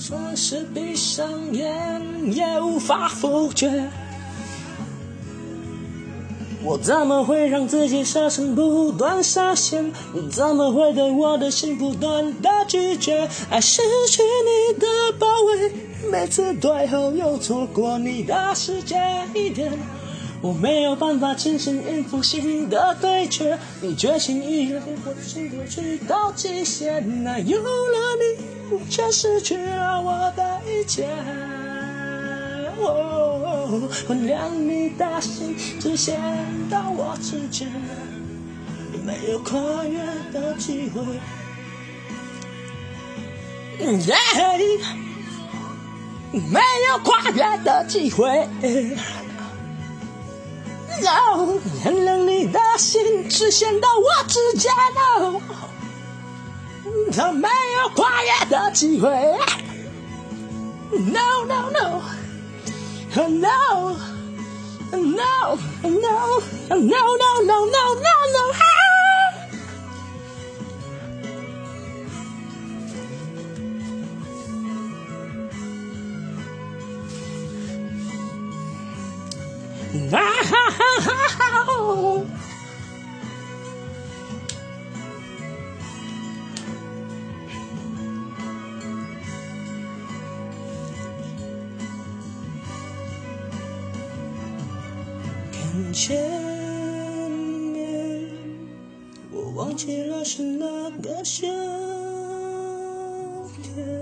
算是闭上眼也无法否决。我怎么会让自己设身不断设限？你怎么会对我的心不断的拒绝？爱失去你的包围，每次最后又错过你的世界一点。我没有办法清醒应付新的对决，你决心一人我的心都去到极限，那有了你，却失去了我的一切。哦，谅你的心只限到我之间，没有跨越的机会。耶，没有跨越的机会。No，原谅你的心只限到我之间。No，它没有跨越的机会。No no no，no no no! No! No! No! No! No! No! No! No! No! 看前面，我忘记了是哪个夏天。